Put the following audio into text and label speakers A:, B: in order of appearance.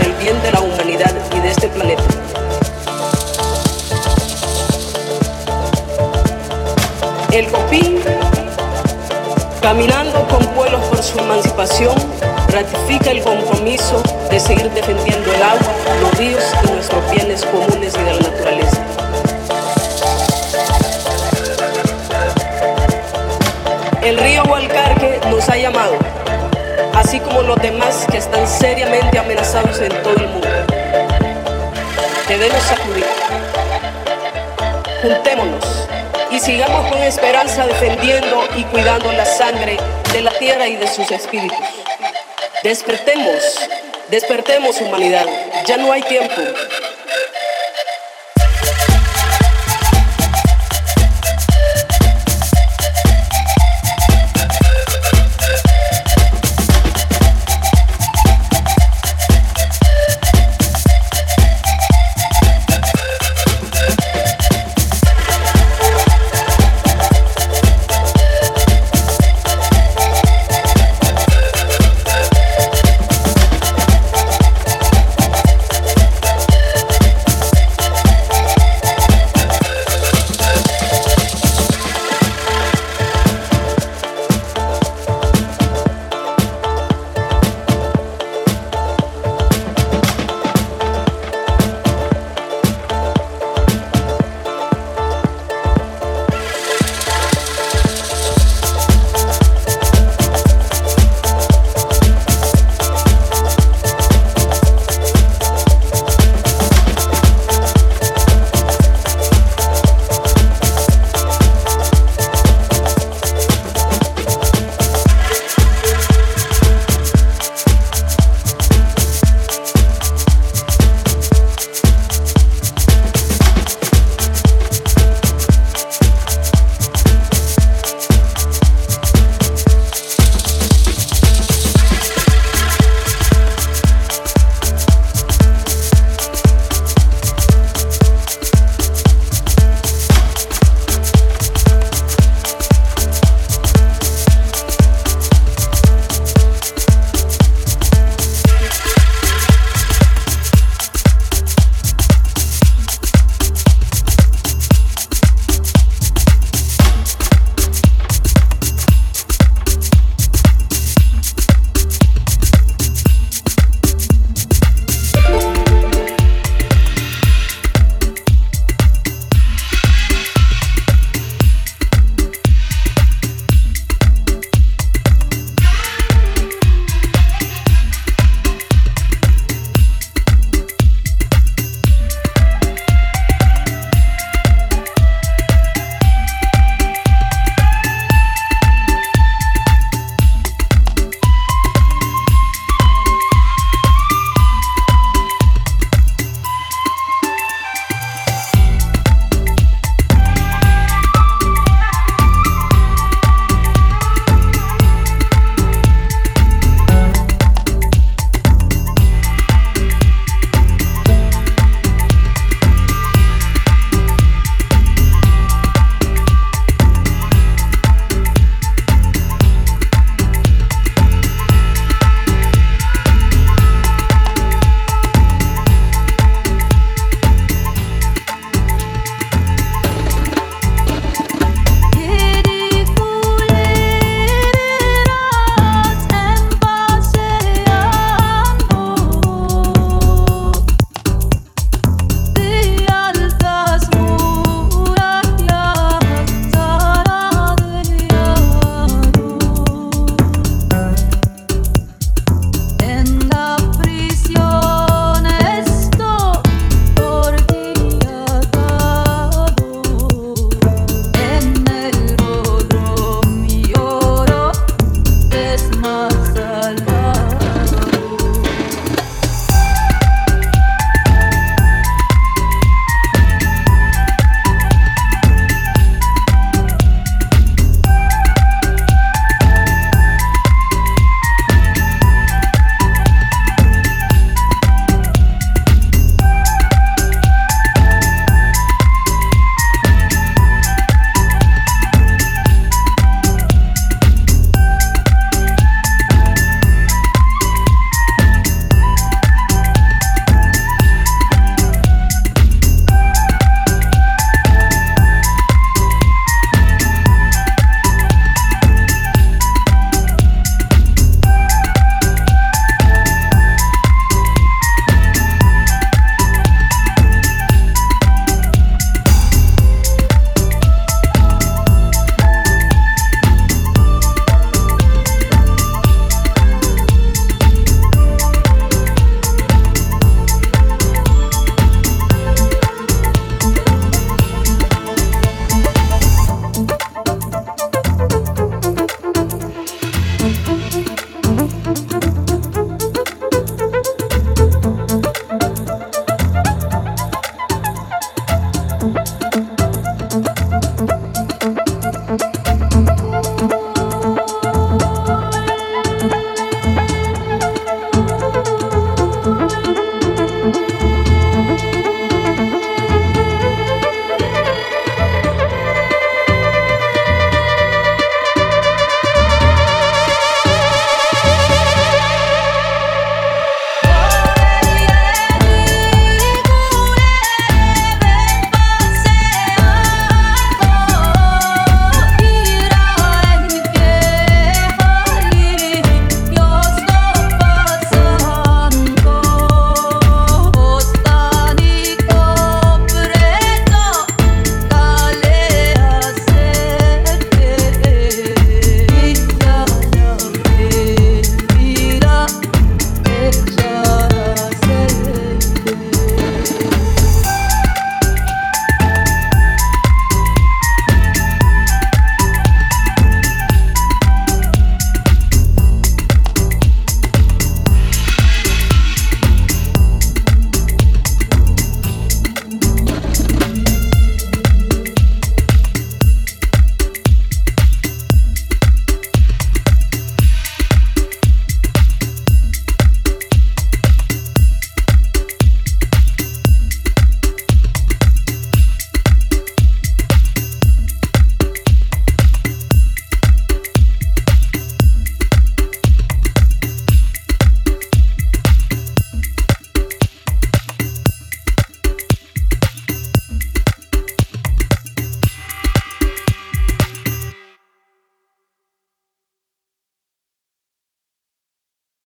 A: el bien de la humanidad y de este planeta. El Copín, caminando con pueblos por su emancipación, ratifica el compromiso de seguir defendiendo el agua, los ríos y nuestros bienes comunes y de la naturaleza. El río Hualcarque nos ha llamado, así como los demás que están seriamente amenazados en todo el mundo. Debemos acudir. Juntémonos y sigamos con esperanza defendiendo y cuidando la sangre de la tierra y de sus espíritus. Despertemos, despertemos humanidad. Ya no hay tiempo.